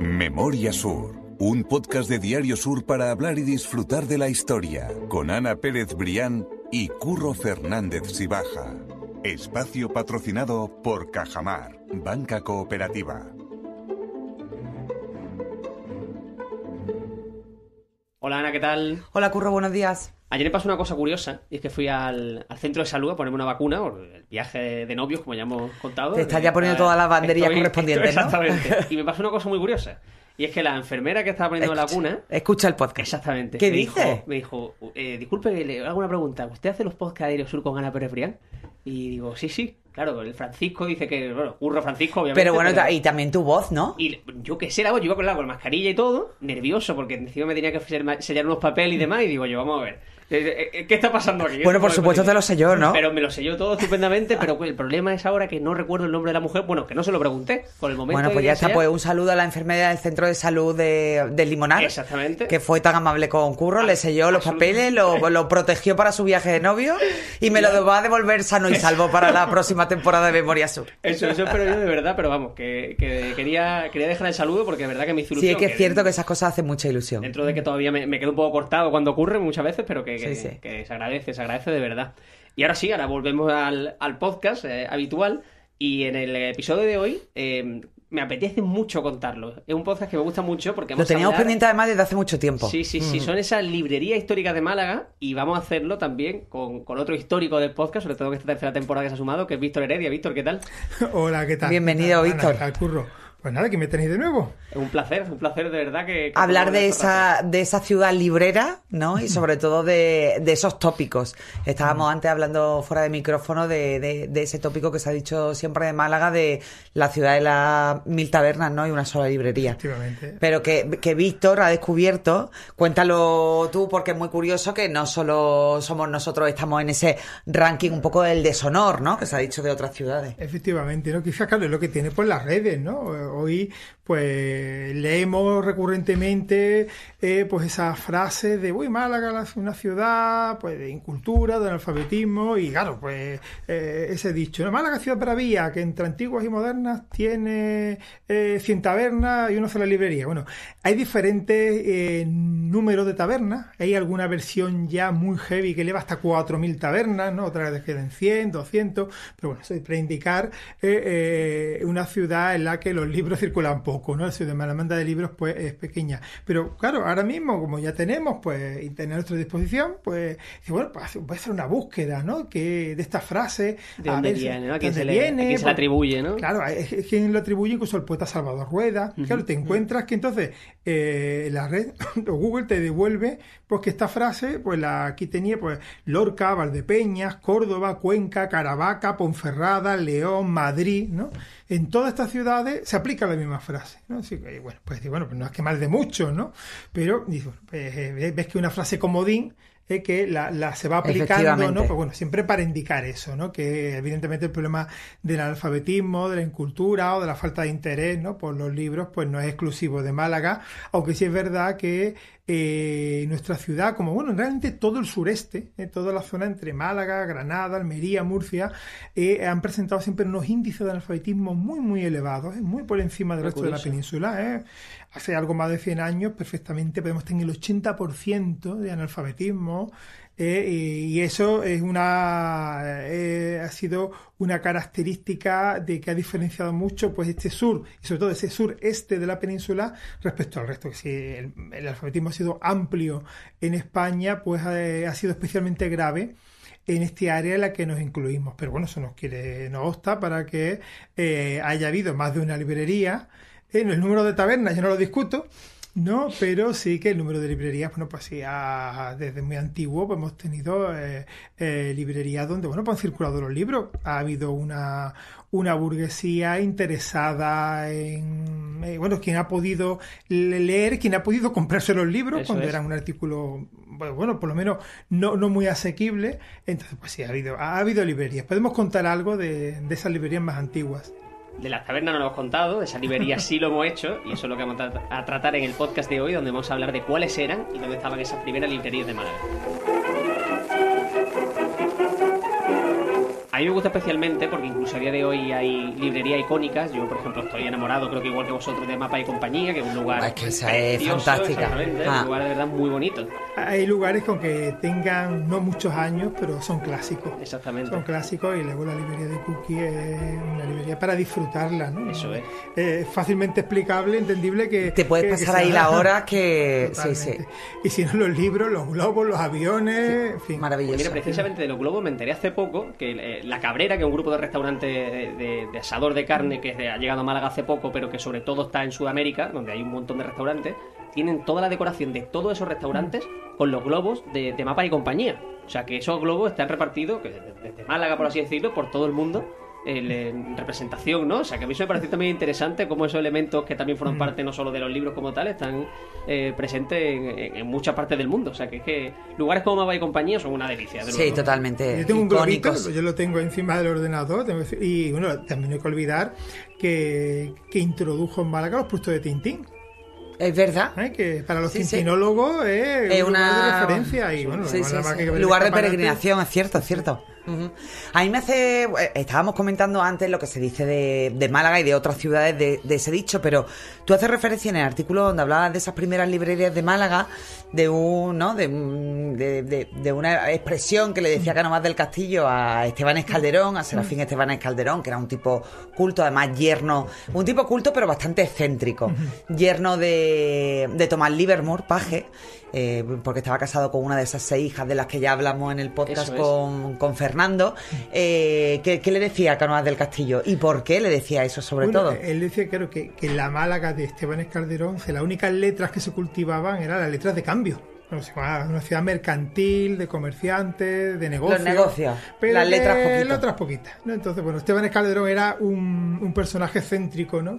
Memoria Sur, un podcast de Diario Sur para hablar y disfrutar de la historia, con Ana Pérez Brián y Curro Fernández Sibaja. Espacio patrocinado por Cajamar, Banca Cooperativa. Hola Ana, ¿qué tal? Hola Curro, buenos días. Ayer me pasó una cosa curiosa, y es que fui al, al centro de salud a ponerme una vacuna por el viaje de novios, como ya hemos contado. Te estás ya poniendo todas las banderillas Estoy- correspondientes, estoy- ¿no? Exactamente. Y me pasó una cosa muy curiosa, y es que la enfermera que estaba poniendo la vacuna... Escucha el podcast. Exactamente. ¿Qué me dice? Dijo, me dijo, eh, disculpe, le hago una pregunta. ¿Usted hace los podcasts de Diario Sur con Ana Pérez Brián? Y digo, sí, sí. Claro, el Francisco dice que, bueno, curro Francisco, obviamente. Pero bueno, y también tu voz, ¿no? Y yo qué sé, la voz, yo iba con la con mascarilla y todo, nervioso, porque encima me tenía que sellar unos papeles y demás, y digo yo, vamos a ver. Eh, eh, ¿Qué está pasando aquí? Bueno, por supuesto te lo sé yo, ¿no? Pero me lo selló todo estupendamente, pero el problema es ahora que no recuerdo el nombre de la mujer, bueno, que no se lo pregunté, por el momento. Bueno, pues ya está. Pues un saludo a la enfermera del centro de salud de, de Limonar. Exactamente. Que fue tan amable con Curro, le selló los papeles, lo, lo protegió para su viaje de novio y me lo va a devolver sano y salvo para la próxima temporada de Memoria Sur. Eso, eso espero yo de verdad, pero vamos, que, que quería, quería dejar el saludo porque de verdad que me hizo Sí, ilusión. es que es cierto que esas cosas hacen mucha ilusión. Dentro de que todavía me, me quedo un poco cortado cuando ocurre muchas veces, pero que, que- Sí, sí. que se agradece, se agradece de verdad. Y ahora sí, ahora volvemos al, al podcast eh, habitual. Y en el episodio de hoy eh, me apetece mucho contarlo. Es un podcast que me gusta mucho porque Lo vamos a teníamos hablar- pendiente además desde hace mucho tiempo. Sí, sí, sí, Mm. son esas librerías históricas de Málaga y vamos a hacerlo también con, con otro histórico del podcast, sobre todo en esta tercera temporada que se ha sumado, que es Víctor Heredia. Víctor, ¿qué tal? Hola, ¿qué tal? Bienvenido, ¿Qué tal, Víctor. Curro. Pues nada, que me tenéis de nuevo. Es un placer, es un placer de verdad que... que hablar de esa, de esa ciudad librera, ¿no? Y sobre todo de, de esos tópicos. Estábamos antes hablando fuera de micrófono de, de- de ese tópico que se ha dicho siempre de Málaga, de la ciudad de las mil tabernas, ¿no? Y una sola librería. Efectivamente. Pero que, que Víctor ha descubierto, cuéntalo tú porque es muy curioso que no solo somos nosotros, estamos en ese ranking un poco del deshonor, ¿no? Que se ha dicho de otras ciudades. Efectivamente, ¿no? Quizás, claro, es lo que tiene por las redes, ¿no? Hoy, pues, leemos recurrentemente, eh, pues, esas frases de, uy, Málaga, la- una ciudad, pues, de incultura, de analfabetismo, y claro, pues, eh, ese dicho, ¿no? Málaga, ciudad bravía, que entre antiguas y modernas tiene eh, 100 tabernas y una sola librería. Bueno, hay diferentes eh, números de tabernas, hay alguna versión ya muy heavy que eleva hasta 4.000 tabernas, ¿no? Otras que quedan 100, 200, pero bueno, eso es para indicar una ciudad en la que los libros circulan poco, La ciudad de demanda de libros, pues, es pequeña. Pero claro, ahora mismo, como ya tenemos, pues, internet a nuestra disposición, pues, bueno, pues, voy a hacer una búsqueda, ¿no? Que de esta frase, ¿De a dónde ver viene, no? ¿A quién se viene, se le atribuye, no? Claro, es es quien lo atribuye incluso el poeta Salvador Rueda. Claro, te encuentras que entonces eh, la red o Google te devuelve pues que esta frase, pues la aquí tenía pues Lorca, Valdepeñas, Córdoba, Cuenca, Caravaca, Ponferrada, León, Madrid, ¿no? En todas estas ciudades se aplica la misma frase, bueno, pues bueno, pues no es que mal de mucho, ¿no? Pero pues, eh, ves que una frase comodín eh, que la, la se va aplicando. ¿no? Pues bueno, siempre para indicar eso, ¿no? Que evidentemente el problema del analfabetismo, de la incultura o de la falta de interés, ¿no? Por los libros, pues no es exclusivo de Málaga, aunque sí es verdad que eh, nuestra ciudad, como bueno, realmente todo el sureste, eh, toda la zona entre Málaga, Granada, Almería, Murcia, eh, han presentado siempre unos índices de analfabetismo muy, muy elevados, eh, muy por encima del resto de la península. Hace algo más de 100 años, perfectamente podemos tener el 80% de analfabetismo. eh, y eso es una eh, ha sido una característica de que ha diferenciado mucho pues este sur y sobre todo ese sureste de la península respecto al resto que si el, el alfabetismo ha sido amplio en España pues eh, ha sido especialmente grave en este área en la que nos incluimos. Pero bueno, eso nos quiere, nos obsta para que haya habido más de una librería. Eh, el número de tabernas yo no lo discuto, ¿no? Pero sí que el número de librerías, bueno, pues sí, ha- desde muy antiguo pues hemos tenido eh, eh, librerías donde, bueno, pues han circulado los libros. Ha habido una, una burguesía interesada en, eh, bueno, quien ha podido le- leer, quien ha podido comprarse los libros Eso cuando es. eran un artículo, bueno, bueno, por lo menos no, no muy asequible. Entonces, pues sí, ha habido, ha habido librerías. Podemos contar algo de, de esas librerías más antiguas. De las tabernas no lo hemos contado, de esa librería sí lo hemos hecho, y eso es lo que vamos a, tra- a tratar en el podcast de hoy, donde vamos a hablar de cuáles eran y dónde estaban esas primeras librerías de Málaga. A mí me gusta especialmente porque incluso a día de hoy hay librerías icónicas. Yo, por ejemplo, estoy enamorado, creo que igual que vosotros, de Mapa y Compañía, que es un lugar. Es que esa es fantástica. Ah. Un lugar de verdad muy bonito. Hay lugares con que tengan no muchos años, pero son clásicos. Exactamente. Son clásicos y luego la librería de Cookie es una librería para disfrutarla, ¿no? Eso es. Es fácilmente explicable, entendible que... Te puedes que- que pasar sea- ahí la hora que... Sí, sí. Y si no, los libros, los globos, los aviones, en fin. Maravilloso. Mira, precisamente de los globos me enteré hace poco que eh, La Cabrera, que es un grupo de restaurantes de, de- asador de carne que ha llegado a Málaga hace poco, pero que sobre todo está en Sudamérica, donde hay un montón de restaurantes, tienen toda la decoración de todos esos restaurantes con los globos de, de Mapa y compañía. O sea, que esos globos están repartidos, que desde Málaga, por así decirlo, por todo el mundo. El- en representación, ¿no? O sea, que a mí eso me parece también interesante cómo esos elementos que también forman parte no solo de los libros como tal, están eh, presentes en, en- en muchas partes del mundo. O sea, que es que lugares como Mapa y compañía son una delicia. de Sí, luego. totalmente. Yo tengo un globito, yo lo tengo encima del ordenador. y bueno, también no hay que olvidar que, que introdujo en Málaga los puestos de Tintín. Es verdad. ¿eh? Que para los Sí, sí. tintinólogos es, Es un una lugar de referencia. Y bueno, Sí, lugar de peregrinación, es cierto, es cierto. A mí me hace. eh, Estábamos comentando antes lo que se dice de, de Málaga y de otras ciudades de, de ese dicho, pero tú haces referencia en el artículo donde hablabas de esas primeras librerías de Málaga, de un, ¿no? de, de, una expresión que le decía Canovas del Castillo a Esteban Calderón, a Serafín Esteban Calderón, que era un tipo culto, además yerno, un tipo culto pero bastante excéntrico, yerno de, de Tomás Livermore, paje. Eh, porque estaba casado con una de esas seis hijas de las que ya hablamos en el podcast es. con, con Fernando. Eh, ¿qué, qué le decía a Canovas del Castillo? ¿Y por qué le decía eso sobre Bueno, todo? Él decía, claro, que, que en la Málaga de Esteban Calderón, que las únicas letras que se cultivaban eran las letras de cambio. Una ciudad mercantil, de comerciantes, de negocios. negocios, Pero las letras que poquito. Las letras poquitas. ¿no? Entonces, bueno, Esteban Calderón era un, un personaje céntrico, ¿no?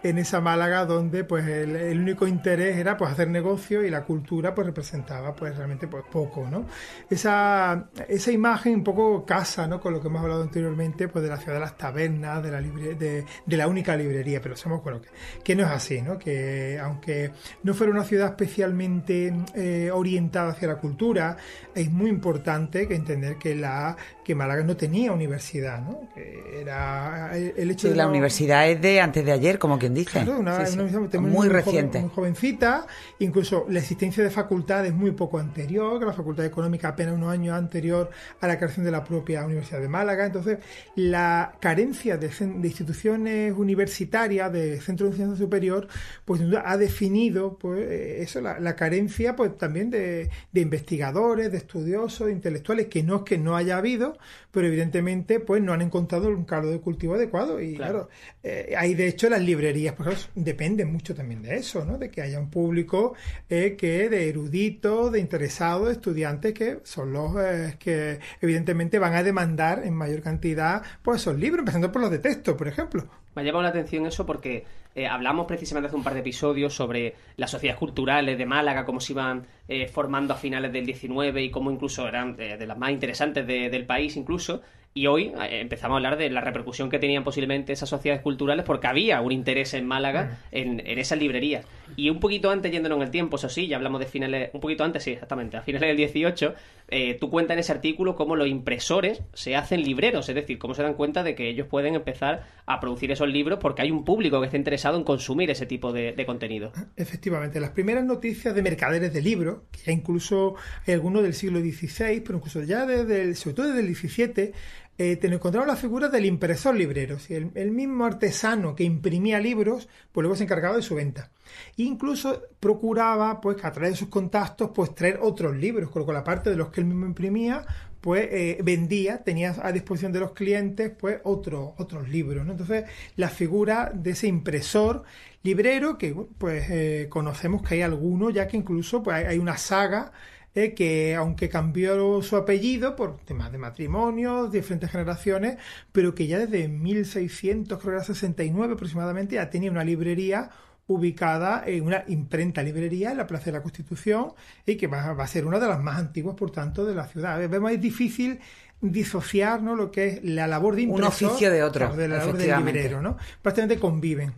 En esa Málaga donde, pues, el, el único interés era, pues, hacer negocio y la cultura, pues, representaba, pues, realmente, pues, poco, ¿no? Esa, esa imagen un poco casa, ¿no? Con lo que hemos hablado anteriormente, pues, de la ciudad de las tabernas, de la, libre- de, de la única librería, pero somos, bueno, que, que no es así, ¿no? Que aunque no fuera una ciudad especialmente eh, orientada hacia la cultura, es muy importante que entender que la que Málaga no tenía universidad, ¿no? Que era el, el hecho Sí, de la no- universidad es de antes de ayer, como quien dice. Claro, una, Sí, sí. una universidad muy, joven- reciente. muy jovencita, incluso la existencia de facultades muy poco anterior, que la Facultad Económica apenas unos años anterior a la creación de la propia Universidad de Málaga. Entonces, la carencia de, de instituciones universitarias, de centros de enseñanza superior, pues ha definido pues, eh, eso, la, la carencia pues también de, de investigadores, de estudiosos, de intelectuales, que no es que no haya habido, pero evidentemente pues no han encontrado un caldo de cultivo adecuado. Y Claro. claro, eh, hay de hecho las librerías, pues claro, dependen mucho también de eso, ¿no? De que haya un público eh, que de eruditos, de interesados, de estudiantes que son los eh, que evidentemente van a demandar en mayor cantidad pues esos libros, empezando por los de texto, por ejemplo. Me ha llamado la atención eso porque eh, hablamos precisamente hace un par de episodios sobre las sociedades culturales de Málaga, cómo se iban eh, formando a finales del 19 y cómo incluso eran eh, de las más interesantes de- del país incluso. Y hoy eh, empezamos a hablar de la repercusión que tenían posiblemente esas sociedades culturales porque había un interés en Málaga en, en esas librerías. Y un poquito antes, yéndonos en el tiempo, eso sí, ya hablamos de finales, un poquito antes, sí, exactamente, a finales del 18, eh, tú cuentas en ese artículo cómo los impresores se hacen libreros, es decir, cómo se dan cuenta de que ellos pueden empezar a producir esos libros porque hay un público que está interesado en consumir ese tipo de, contenido. Efectivamente, las primeras noticias de mercaderes de libros, que ya incluso hay algunos del siglo XVI, pero incluso ya desde el, sobre todo desde el XVII, eh, te encontramos la figura del impresor librero. Si el, el mismo artesano que imprimía libros, pues luego se encargaba de su venta. E incluso procuraba, pues, a través de sus contactos, pues traer otros libros, con lo cual aparte de los que él mismo imprimía, pues eh, vendía, tenía a disposición de los clientes, pues otro- otros libros. Entonces, la figura de ese impresor librero, que pues eh, conocemos que hay algunos, ya que incluso pues, hay una saga eh, que aunque cambió su apellido por temas de matrimonio, diferentes generaciones, pero que ya desde 1600, creo que era 69 aproximadamente, ya tenía una librería ubicada en una imprenta librería en la Plaza de la Constitución y que va, va a ser una de las más antiguas, por tanto, de la ciudad. Vemos es difícil disociar ¿no? lo que es la labor de Un impresor oficio de otro, de la labor del librero, ¿no? Prácticamente conviven.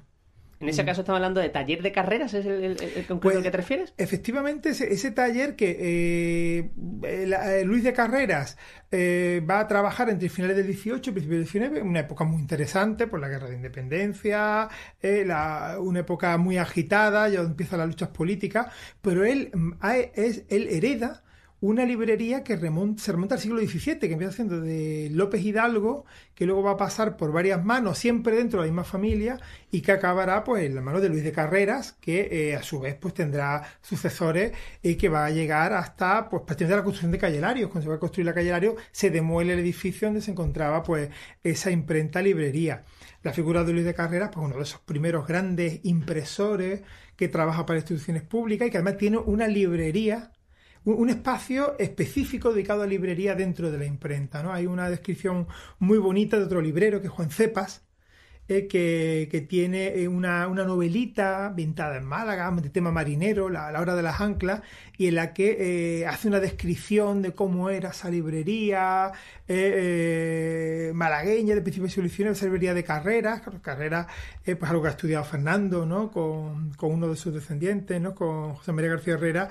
En ese caso estamos hablando de taller de carreras, ¿es el, el, el concreto Pues, al que te refieres? Efectivamente, ese, ese taller que eh, eh, Luis de Carreras eh, va a trabajar entre finales del 18 y principios del 19, una época muy interesante por la guerra de independencia, eh, la- una época muy agitada, ya empiezan las luchas políticas, pero él, mm, es, él hereda una librería que remonta, se remonta al siglo XVII, que empieza siendo de López Hidalgo, que luego va a pasar por varias manos, siempre dentro de la misma familia, y que acabará pues en la mano de Luis de Carreras, que eh, a su vez pues tendrá sucesores y que va a llegar hasta pues prácticamente la construcción de Calle Larios. Cuando se va a construir la Calle se demuele el edificio donde se encontraba pues esa imprenta librería. La figura de Luis de Carreras, pues uno de esos primeros grandes impresores que trabaja para instituciones públicas y que además tiene una librería un, espacio específico dedicado a librería dentro de la imprenta. ¿no? Hay una descripción muy bonita de otro librero que es Juan Cepas, eh, que, tiene eh, una, una novelita ambientada en Málaga, de tema marinero, la, la hora de las anclas, y en la que eh, hace una descripción de cómo era esa librería malagueña de principio del siglo esa librería de carreras, carreras, pues algo que ha estudiado Fernando, ¿no? Con, con uno de sus descendientes, ¿no? Con José María García Herrera,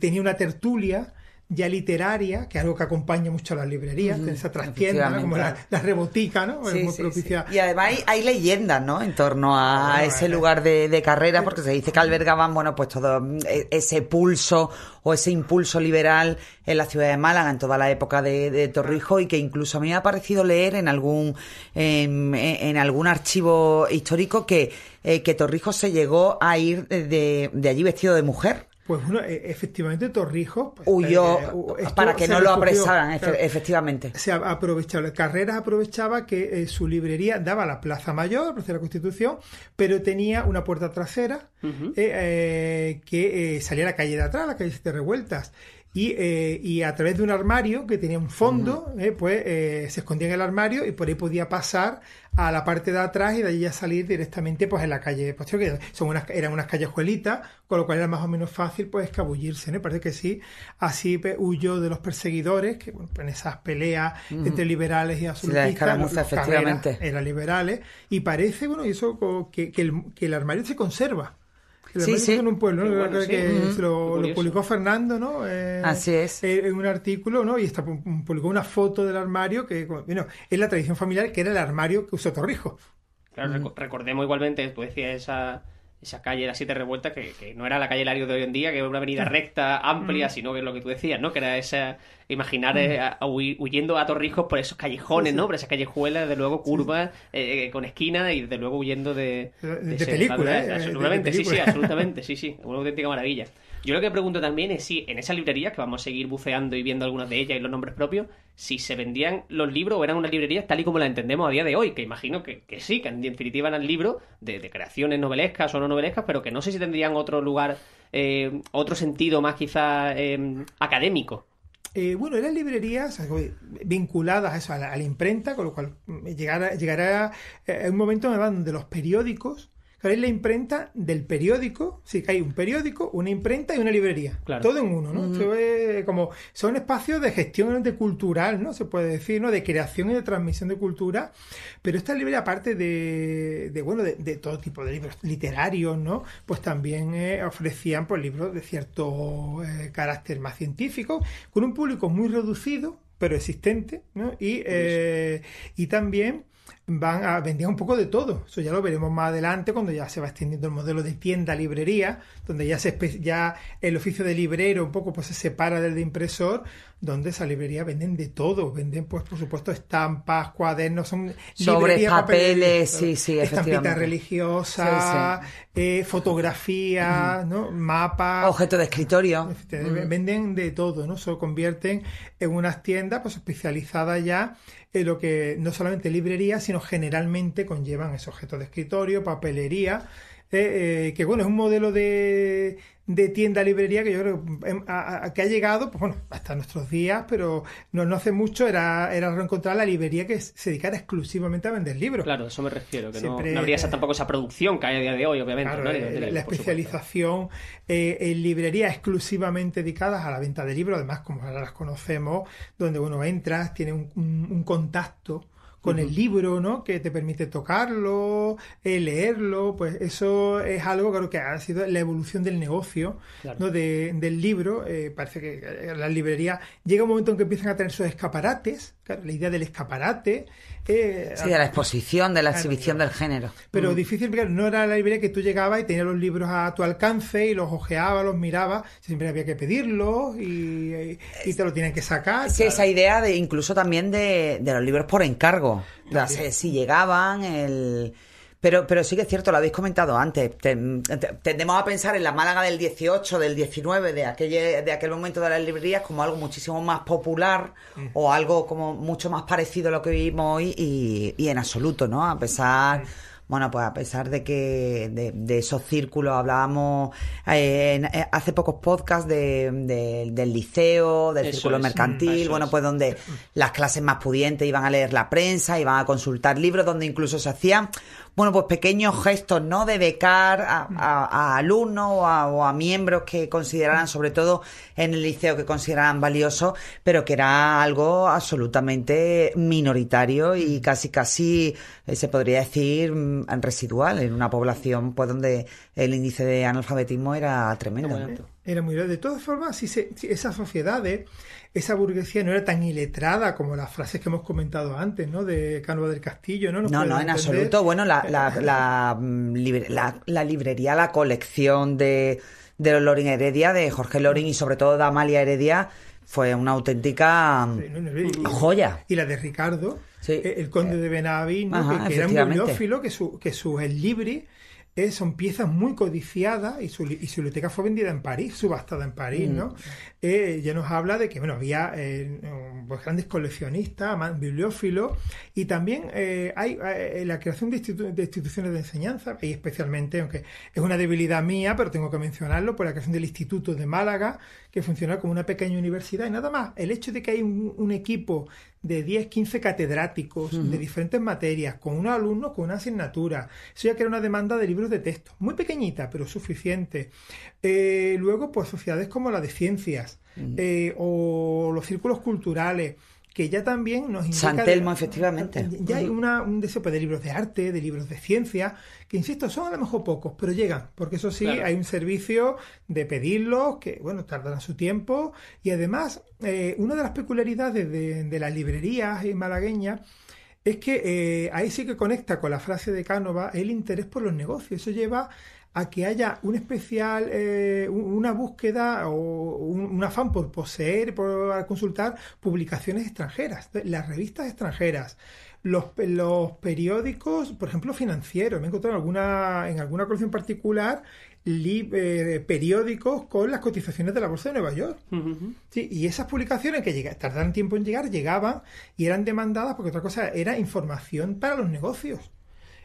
tenía una tertulia ya literaria, que es algo que acompaña mucho a las librerías, tiene esa trastienda, ¿no? como la, rebotica, ¿no? Sí, es muy sí, propicia. sí. Y además hay, hay leyendas, ¿no? En torno a Bueno, ese lugar de, de carrera, porque se dice que albergaban, bueno, pues todo e- ese pulso o ese impulso liberal en la ciudad de Málaga en toda la época de, de Torrijos y que incluso a mí me ha parecido leer en algún en, en algún archivo histórico que, eh, que Torrijos se llegó a ir de, de allí vestido de mujer. Pues bueno, e- efectivamente Torrijos pues, Huyó eh, esto para que no lo apresaran, efe- claro. efectivamente. se ha aprovechado. Carreras aprovechaba que eh, su librería daba a la Plaza Mayor, la Plaza de la Constitución, pero tenía una puerta trasera eh, eh, que eh, salía a la calle de atrás, la calle Siete Revueltas. Y, eh, y a través de un armario que tenía un fondo, eh, pues eh, se escondía en el armario y por ahí podía pasar a la parte de atrás y de allí ya salir directamente pues en la calle posterior, que son unas, eran unas callejuelitas, con lo cual era más o menos fácil pues escabullirse, ¿no? Parece que sí, así pues, huyó de los perseguidores, que bueno, pues, en esas peleas entre liberales y absolutistas, Carreras efectivamente. eran liberales, y parece, bueno, eso que, que, el, que el armario se conserva. Sí, sí. en un pueblo, ¿no? Bueno, que sí. que Ujú. se lo, publicó Fernando, ¿no? Eh, Así es. eh, en un artículo, ¿no? Y está, pu- publicó una foto del armario que, bueno, es la tradición familiar que era el armario que usó Torrijos. Claro, reco- recordemos igualmente, tú decías esa, esa calle de las siete revueltas, que, que no era la calle Lario de hoy en día, que era una avenida recta, amplia, sino que es lo que tú decías, ¿no? Que era esa, imaginar eh, a- a huyendo a Torrijos por esos callejones, ¿no? Por esas callejuelas, desde luego curvas, eh, eh, con esquinas y desde luego huyendo de... De- de película, de- ¿eh? De- de Absolutamente, sí, sí, absolutamente, sí, sí, una auténtica maravilla. Yo lo que pregunto también es si en esas librerías, que vamos a seguir buceando y viendo algunas de ellas y los nombres propios, si se vendían los libros o eran unas librerías tal y como las entendemos a día de hoy, que imagino que, sí, que en definitiva eran libros de, de creaciones novelescas o no novelescas, pero que no sé si tendrían otro lugar, eh, otro sentido más quizá eh, académico. Eh, bueno, eran librerías vinculadas a eso, a la, a la imprenta, con lo cual mm, llegará, llegará eh, un momento donde los periódicos, claro, es la imprenta del periódico, sí que hay un periódico, una imprenta y una librería, Claro. todo en uno, ¿no? Esto es como, son espacios de gestión de cultural, ¿no? Se puede decir, ¿no? De creación y de transmisión de cultura, pero esta librería, aparte de, de, bueno, de, de todo tipo de libros literarios, ¿no? Pues también eh, ofrecían, pues, libros de cierto eh, carácter más científico, con un público muy reducido, pero existente, ¿no? Y, eh, y también van a vendían un poco de todo. Eso ya lo veremos más adelante cuando ya se va extendiendo el modelo de tienda librería, donde ya se ya el oficio de librero un poco pues se separa del de impresor, donde esa librería venden de todo, venden pues por supuesto estampas, cuadernos, son librería, papeles, sí, sí, estampitas religiosas, eh, fotografías, ¿no? mapas, Objeto de escritorio. Efectivamente, Venden de todo, ¿no? Se convierten en unas tiendas pues, especializadas ya en lo que no solamente librería, sino generalmente conllevan esos objetos de escritorio, papelería, eh, eh, que bueno, es un modelo de, de tienda librería que yo creo em, a- a- que ha llegado, pues bueno, hasta nuestros días, pero no, no hace mucho era, era reencontrar la librería que se dedicara exclusivamente a vender libros. Claro, a eso me refiero, que no- Siempre- no, habría esa, tampoco esa producción que hay a día de hoy, obviamente. Claro, ¿no? eh, la, especialización eh, en librerías exclusivamente dedicadas a la venta de libros, además como ahora las conocemos, donde uno entras, tiene un, un- un contacto con el libro, ¿no? Que te permite tocarlo, eh, leerlo, pues eso es algo creo que ha sido la evolución del negocio, ¿no? De, del libro. Eh, parece que eh, las librerías llega un momento en que empiezan a tener sus escaparates, la idea del escaparate. Eh, sí, de la exposición, de la exhibición del género. Pero mm. difícil, porque no era la librería que tú llegabas y tenías los libros a tu alcance y los ojeabas, los mirabas, siempre había que pedirlos y, te lo tienen que sacar. Sí, esa idea de incluso también de, de los libros por encargo. Si llegaban, el pero, pero sí que es cierto, lo habéis comentado antes. Tendemos a pensar en la Málaga del 18, del 19, de aquel, de aquel momento de las librerías, como algo muchísimo más popular mm. o algo como mucho más parecido a lo que vivimos hoy y, y en absoluto, ¿no? A pesar. Bueno, pues a pesar de que de, esos círculos hablábamos eh, eh, hace pocos podcasts de, del liceo, del círculo mercantil, bueno, pues donde las clases más pudientes iban a leer la prensa, iban a consultar libros, donde incluso se hacían bueno, pues pequeños gestos, ¿no? De becar a, alumnos o a, miembros que consideraran, sobre todo en el liceo, que consideraran valioso, pero que era algo absolutamente minoritario y casi, casi, eh, se podría decir, mm, residual en una población, pues donde el índice de analfabetismo era tremendo. Era muy De todas formas, si, se, si esas sociedades esa burguesía no era tan iletrada como las frases que hemos comentado antes, ¿no? De Cánova del Castillo, ¿no? no, no, en absoluto. Bueno, la, la, la, mm, la, librería, la colección de, de los Loring Heredia, de Jorge Loring y sobre todo de Amalia Heredia, fue una auténtica mm, joya. Y la de Ricardo, eh, el conde de Benaví, que, era un bibliófilo, que su, que su el libri eh, son piezas muy codiciadas y su, y su, biblioteca fue vendida en París, subastada en París, ¿no? Mm. Eh, ya nos habla de que, bueno, había eh, pues grandes coleccionistas, bibliófilos, y también hay la creación de, instituciones de enseñanza, y especialmente, aunque es una debilidad mía, pero tengo que mencionarlo, por la creación del Instituto de Málaga, que funciona como una pequeña universidad, y nada más, el hecho de que hay un equipo de 10, 15 catedráticos de diferentes materias, con unos alumnos, con una asignatura. Eso ya que era una demanda de libros de texto, muy pequeñita, pero suficiente. Eh, luego, pues sociedades como la de ciencias eh, o los círculos culturales que ya también nos indica... San Telmo, efectivamente. Ya hay una, un deseo pues, de libros de arte, de libros de ciencia, que insisto, son a lo mejor pocos, pero llegan, porque eso sí, hay un servicio de pedirlos, que bueno, tardan su tiempo, y además, eh, una de las peculiaridades de, las librerías malagueñas es que eh, ahí sí que conecta con la frase de Cánova el interés por los negocios. Eso lleva a que haya un especial, eh, una búsqueda o un, afán por poseer, por consultar publicaciones extranjeras, las revistas extranjeras. Los, los periódicos, por ejemplo, financieros. Me he encontrado en alguna, en alguna colección particular eh, periódicos con las cotizaciones de la Bolsa de Nueva York. sí, y esas publicaciones que llega, tardaron tiempo en llegar, llegaban y eran demandadas porque otra cosa era información para los negocios.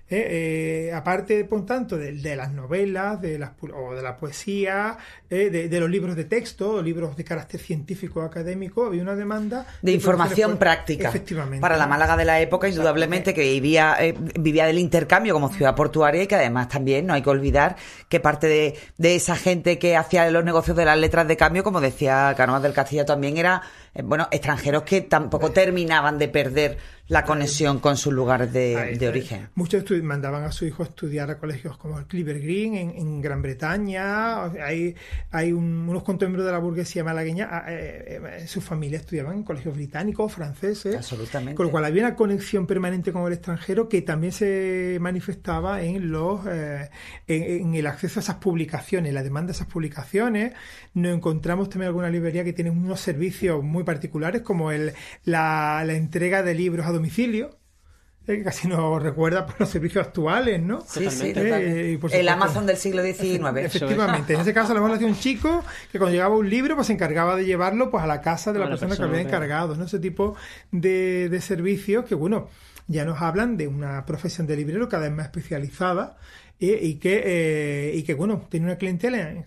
Eh, eh, aparte, por tanto, de, las novelas, de las, o de la poesía, eh, de, los libros de texto, libros de carácter científico académico, había una demanda de, información práctica. Para la Málaga de la época, indudablemente, que vivía, vivía del intercambio como ciudad portuaria y que además también no hay que olvidar que parte de, de esa gente que hacía los negocios de las letras de cambio, como decía Canoas del Castillo, también era bueno, extranjeros que tampoco terminaban de perder la conexión con sus lugares de, origen. Muchos mandaban a su hijo a estudiar a colegios como el Cleaver Green en, Gran Bretaña. Hay, hay unos cuantos miembros de la burguesía malagueña, ah, eh, eh, su familia estudiaban en colegios británicos, franceses. Absolutamente. Con lo cual había una conexión permanente con el extranjero que también se manifestaba en los eh, en, el acceso a esas publicaciones, la demanda de esas publicaciones. Nos encontramos también alguna librería que tiene unos servicios muy particulares como el, la, la entrega de libros a domicilio, eh, que casi nos recuerda por los servicios actuales, ¿no? Sí, sí, eh, el Amazon del siglo XIX. Efectivamente, en ese caso a lo mejor hacía un chico que cuando llegaba un libro pues se encargaba de llevarlo pues a la casa de la, persona, que había encargado, ¿no? Ese tipo de, de servicios que, bueno, ya nos hablan de una profesión de librero cada vez más especializada eh, y, que, y que, bueno, tiene una clientela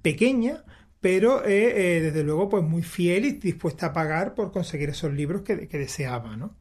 pequeña, pero desde luego pues muy fiel y dispuesta a pagar por conseguir esos libros que, que deseaba, ¿no?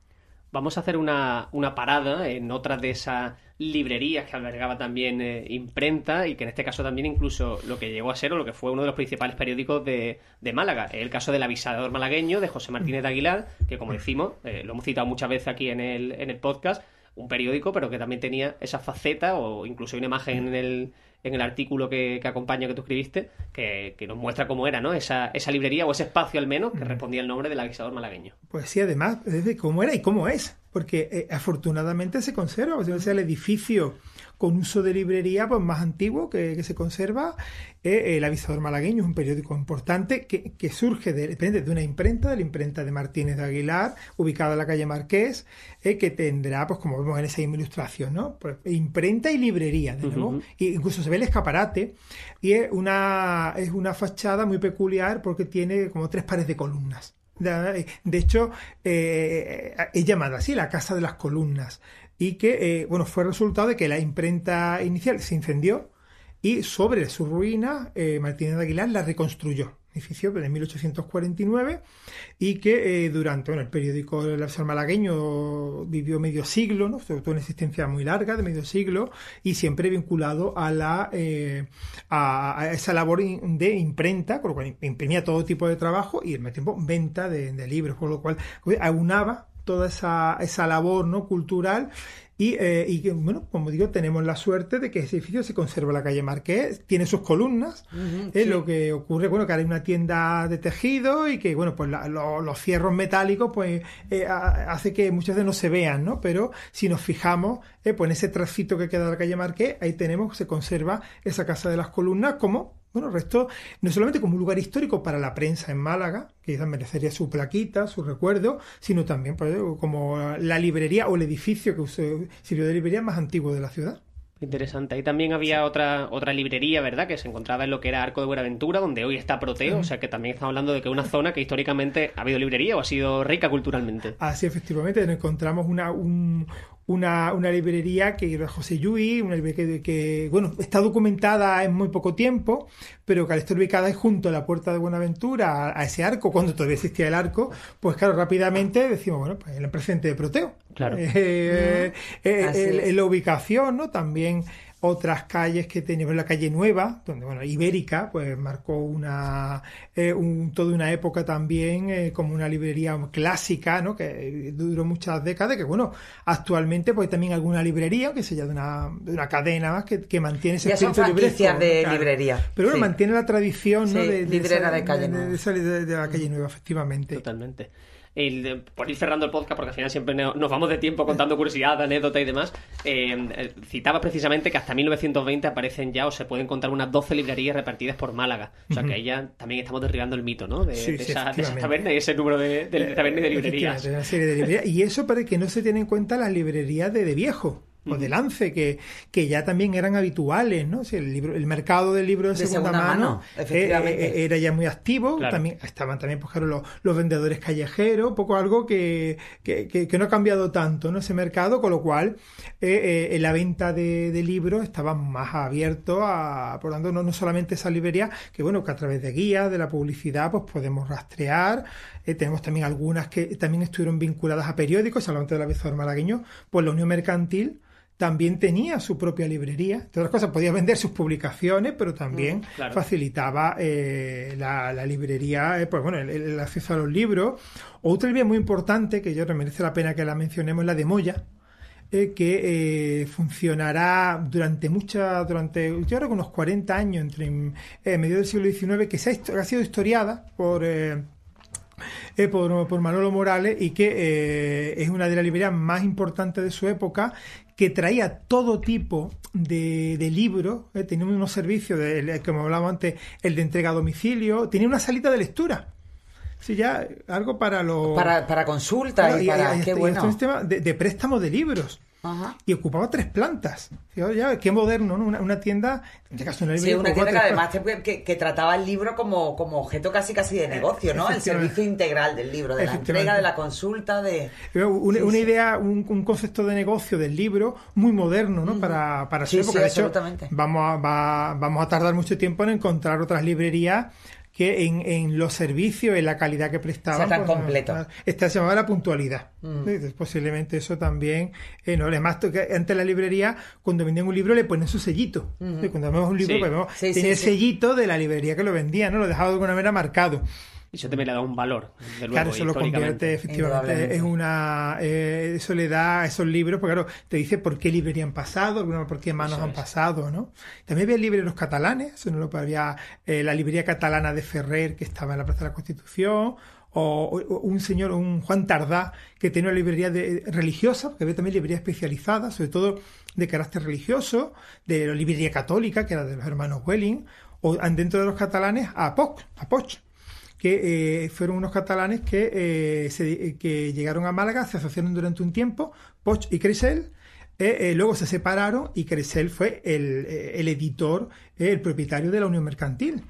Vamos a hacer una, una parada en otra de esas librerías que albergaba también eh, imprenta y que en este caso también incluso lo que llegó a ser o lo que fue uno de los principales periódicos de, de Málaga. El caso del avisador malagueño de José Martínez de Aguilar, que como decimos, eh, lo hemos citado muchas veces aquí en el, en el podcast, un periódico, pero que también tenía esa faceta o incluso una imagen en el, en el artículo que, que acompaña que tú escribiste, que, que, nos muestra cómo era, ¿no? Esa, esa librería o ese espacio al menos que respondía al nombre del avisador malagueño. Pues sí, además, de cómo era y cómo es, porque eh, afortunadamente se conserva, o sea, el edificio con uso de librería pues, más antiguo que, que se conserva. Eh, el Avisador Malagueño es un periódico importante que, que surge de, depende de una imprenta, de la imprenta de Martínez de Aguilar, ubicada en la calle Marqués, eh, que tendrá, pues como vemos en esa ilustración, ¿no? Pues, imprenta y librería, de nuevo. Uh -huh. y incluso se ve el escaparate y es una, es una fachada muy peculiar porque tiene como tres pares de columnas. De, de hecho, eh, es llamada así la Casa de las Columnas y que, eh, bueno, fue resultado de que la imprenta inicial se incendió y sobre su ruina eh, Martínez de Aguilar la reconstruyó. Edificio de 1849 y que eh, durante bueno, el periódico El Avisar Malagueño vivió medio siglo, ¿no? tuvo una existencia muy larga de medio siglo y siempre vinculado a la eh, a, a, esa labor de imprenta, con lo cual imprimía todo tipo de trabajo y al mismo tiempo venta de, de libros, con lo cual aunaba toda esa, esa labor no cultural y, eh, y, bueno, como digo, tenemos la suerte de que ese edificio se conserva en la calle Marqués, tiene sus columnas, uh -huh, eh, sí. lo que ocurre, bueno, que ahora hay una tienda de tejido y que, bueno, pues la, lo, los fierros metálicos, pues eh, hace que muchas veces no se vean, ¿no? Pero si nos fijamos, pues en ese tracito que queda de la calle Marqués, ahí tenemos, se conserva esa casa de las columnas como bueno, resto no solamente como un lugar histórico para la prensa en Málaga, que quizás merecería su plaquita, su recuerdo, sino también pues, como la librería o el edificio que sirvió de librería más antiguo de la ciudad. Interesante. Ahí también había otra, otra librería, ¿verdad? Que se encontraba en lo que era Arco de Buenaventura, donde hoy está Proteo. Uh -huh. O sea que también estamos hablando de que una zona que históricamente ha habido librería o ha sido rica culturalmente. Así, efectivamente. Encontramos una, un, una, una, librería que era José Lluí, una librería que, que, bueno, está documentada en muy poco tiempo, pero que al estar ubicada junto a la puerta de Buenaventura, a, a, ese arco, cuando todavía existía el arco, pues claro, rápidamente decimos, bueno, pues el presente de Proteo. Claro. Eh, mm. eh, el, la ubicación, ¿no? También otras calles que teníamos la calle Nueva, donde bueno, Ibérica, pues marcó una eh, un, toda una época también eh, como una librería clásica, ¿no? Que duró muchas décadas, que bueno, actualmente pues también alguna librería, que se llama de una, de una cadena más que, que mantiene ese ya son franquicias de claro. librería. Pero bueno, sí. mantiene la tradición, sí, ¿no? De, de librera esa, de calle Nueva. De, de, de, la calle Nueva, efectivamente. Totalmente el, por ir cerrando el podcast, porque al final siempre nos vamos de tiempo contando curiosidad, anécdota y demás, eh, citaba precisamente que hasta 1920 aparecen ya o se pueden contar unas 12 librerías repartidas por Málaga. O sea que ahí ya también estamos derribando el mito, ¿no? De, sí, de, sí, esa, de esa, taberna y ese número de, de, de taberna y de librerías. Una serie de librerías. Y eso para que no se tiene en cuenta las librerías de, de viejo o de lance, que, que ya también eran habituales, ¿no? Sea, el, libro, el mercado del libro de, de segunda, segunda, mano, mano eh, era ya muy activo, claro. también estaban también pues, claro, los, los, vendedores callejeros, poco algo que, que, que, que, no ha cambiado tanto, ¿no? Ese mercado, con lo cual eh, eh, la venta de, de, libros estaba más abierto a, por tanto, no, no solamente esa librería, que bueno, que a través de guías, de la publicidad, pues podemos rastrear, eh, tenemos también algunas que también estuvieron vinculadas a periódicos, solamente del avisador malagueño, pues la Unión Mercantil, también tenía su propia librería. De otras cosas, podía vender sus publicaciones, pero también mm, claro. facilitaba eh, la, la, librería, eh, pues bueno, el, el, acceso a los libros. Otra librería muy importante, que yo merece la pena que la mencionemos, la de Moya, eh, que funcionará durante mucha, durante, yo creo que unos 40 años, entre medio del siglo XIX, que se ha, ha sido historiada por eh, por, por, Manolo Morales y que eh, es una de las librerías más importantes de su época que traía todo tipo de, de libros, eh, tenía unos servicios, de, como hablábamos antes, el de entrega a domicilio, tenía una salita de lectura. Sí, ya algo para los... Para, para consulta y, y, para... Y, qué y bueno. un sistema de, de préstamo de libros. Ajá. y ocupaba tres plantas. Ya, qué moderno, ¿no? Una, una tienda, en este caso una Sí, una tienda que además te, que, que, trataba el libro como, como objeto casi casi de negocio, ¿no? El servicio integral del libro, de la entrega, de la consulta, de... Una, sí, una sí. idea, un, un, concepto de negocio del libro muy moderno, ¿no? Para, para su época. de hecho, vamos a, va, vamos a tardar mucho tiempo en encontrar otras librerías que en, en los servicios, en la calidad que prestaban. Sea tan pues, completo. Esta se llamaba la puntualidad. Mm. Entonces, Posiblemente eso también. Eh, no, además, antes la librería, cuando vendían un libro, le ponen su sellito. Entonces, Cuando vemos un libro, Sí. pues vemos, Sí, tiene sí, el sellito de la librería que lo vendía, ¿no? Lo dejaba de alguna manera marcado. Y eso también le da un valor, desde luego, Claro, eso lo convierte efectivamente es una eh, eso le da a esos libros, porque claro, te dice por qué librería han pasado, por qué manos Eso han es. pasado, ¿no? También había libreros catalanes, eso no lo había eh, la librería catalana de Ferrer que estaba en la Plaza de la Constitución, o, o un señor, un Juan Tardá, que tenía una librería de, religiosa, porque había también librería especializada, sobre todo de carácter religioso, de la librería católica, que era de los hermanos Welling, o dentro de los catalanes a Poch, a Poch que eh, fueron unos catalanes que, eh, se- que llegaron a Málaga, se asociaron durante un tiempo, Poch y Cresel, eh, eh, luego se separaron y Cresel fue el, eh, el editor, eh, el propietario de la Unión Mercantil.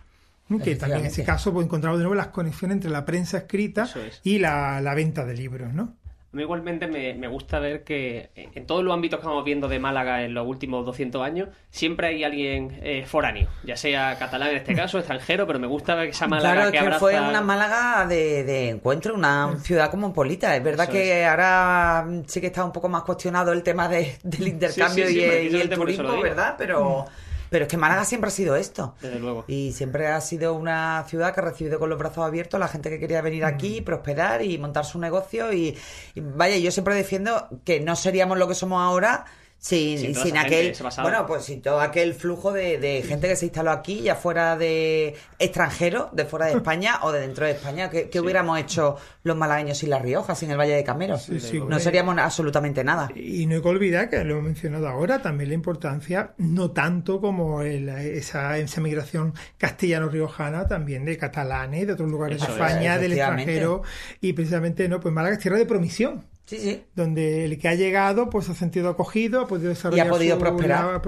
Que también en ese caso pues, encontramos de nuevo las conexiones entre la prensa escrita es. y la, la venta de libros, ¿no? A mí igualmente me, me gusta ver que en todos los ámbitos que vamos viendo de Málaga en los últimos 200 años, siempre hay alguien eh, foráneo, ya sea catalán en este caso, extranjero, pero me gusta ver que esa Málaga Claro, que que abraza... fue una Málaga de, de encuentro, una ciudad cosmopolita. Es verdad Eso que ahora mm, sí que está un poco más cuestionado el tema de- del intercambio sí, y, el- y el eso lo turismo. ¿verdad? Pero, pero es que Málaga siempre ha sido esto. Desde luego. Y siempre ha sido una ciudad que ha recibido con los brazos abiertos a la gente que quería venir aquí, prosperar y montar su negocio. Y, y vaya, yo siempre defiendo que no seríamos lo que somos ahora sin, Sin aquel. Bueno, pues sin todo aquel flujo de, de gente que se instaló aquí, ya fuera de extranjeros, de fuera de España o de dentro de España. ¿Qué, qué hubiéramos hecho los malagueños sin La Rioja, sin el Valle de Cameros? Sí, sí, no seríamos absolutamente nada. Y no hay que olvidar que lo hemos mencionado ahora, también la importancia, no tanto como el- esa, esa migración castellano-riojana, también de catalanes, de otros lugares Eso de es, España, del extranjero, y precisamente, no, pues Málaga es tierra de promisión. Sí, sí. donde el que ha llegado pues ha sentido acogido, ha podido desarrollar Y ha podido su- prosperar,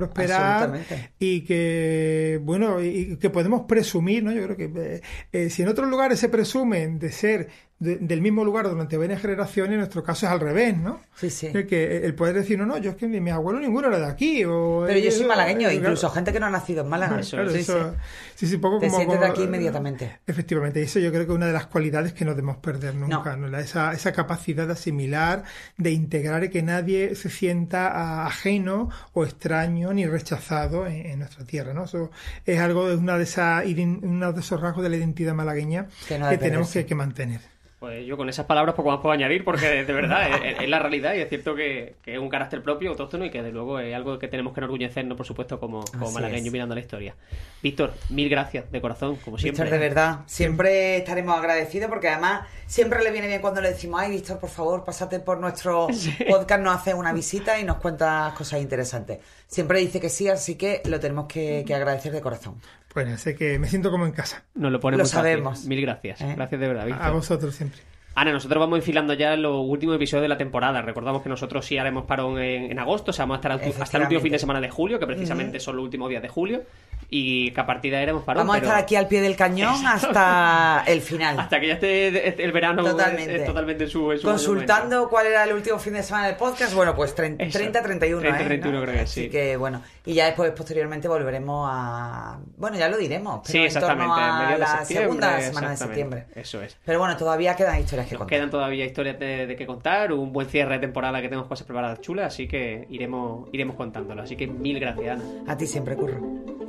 y que bueno y que podemos presumir, ¿no? Yo creo que eh, eh, si en otros lugares se presumen de ser de- del mismo lugar durante varias generaciones, en nuestro caso es al revés, ¿no? Sí, sí. El que el poder decir no, no, yo es que ni mi abuelo ninguno era de aquí o Pero yo soy malagueño, incluso gente que no ha nacido en Málaga. Eso Claro, Sí, eso- sí. sí, sí, poco Te como- sientes de como- aquí inmediatamente. Efectivamente, eso yo creo que es una de las cualidades que no debemos perder nunca, ¿no? Esa, esa capacidad de asimilar, de integrar y que nadie se sienta ajeno o extraño ni rechazado en, en nuestra tierra, ¿no? Eso es algo de una de esas uno de esos rasgos de la identidad malagueña Que no tenemos que mantener. Pues yo con esas palabras poco más puedo añadir porque de verdad es, es la realidad y es cierto que, que es un carácter propio, autóctono y que de luego es algo que tenemos que enorgullecernos, por supuesto, como, como es. mirando la historia. Víctor, mil gracias de corazón, como siempre. Víctor, de verdad, siempre estaremos agradecidos porque además siempre le viene bien cuando le decimos, ay, Víctor, por favor, pásate por nuestro podcast, nos haces una visita y nos cuentas cosas interesantes. Siempre dice que sí, así que lo tenemos que, que agradecer de corazón. Pues sé que me siento como en casa. Nos lo pone Lo fácil. sabemos. Mil gracias. ¿Eh? Gracias de verdad, A, Víctor. a vosotros siempre. Ana, nosotros vamos enfilando ya los últimos episodios de la temporada. Recordamos que nosotros sí haremos parón en, en agosto, o sea, vamos a estar al- hasta el último fin de semana de julio, que precisamente son los últimos días de julio, y que a partir de ahí haremos parón. Vamos a pero estar aquí al pie del cañón hasta el final. Hasta que ya esté el verano Totalmente. eh, totalmente en su, en su Consultando cuál era el último fin de semana del podcast, bueno, pues 30, Eso. 30 31, 30, ¿eh? 31 ¿no? creo que Así sí. que bueno, y ya después posteriormente volveremos a bueno, ya lo diremos, pero Sí, en exactamente. torno en a de la segunda semana de septiembre. Eso es. Pero bueno, todavía quedan historias que Nos contar. quedan todavía historias de, de que contar, un buen cierre de temporada que tenemos cosas preparadas chulas, así que iremos, iremos contándolo. Así que mil gracias, Ana. A ti siempre, Curro.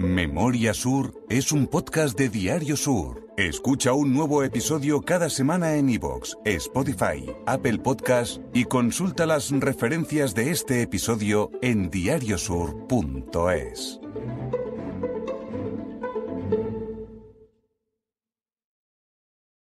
Memoria Sur es un podcast de Diario Sur. Escucha un nuevo episodio cada semana en iVoox, Spotify, Apple Podcast y consulta las referencias de este episodio en diariosur.es.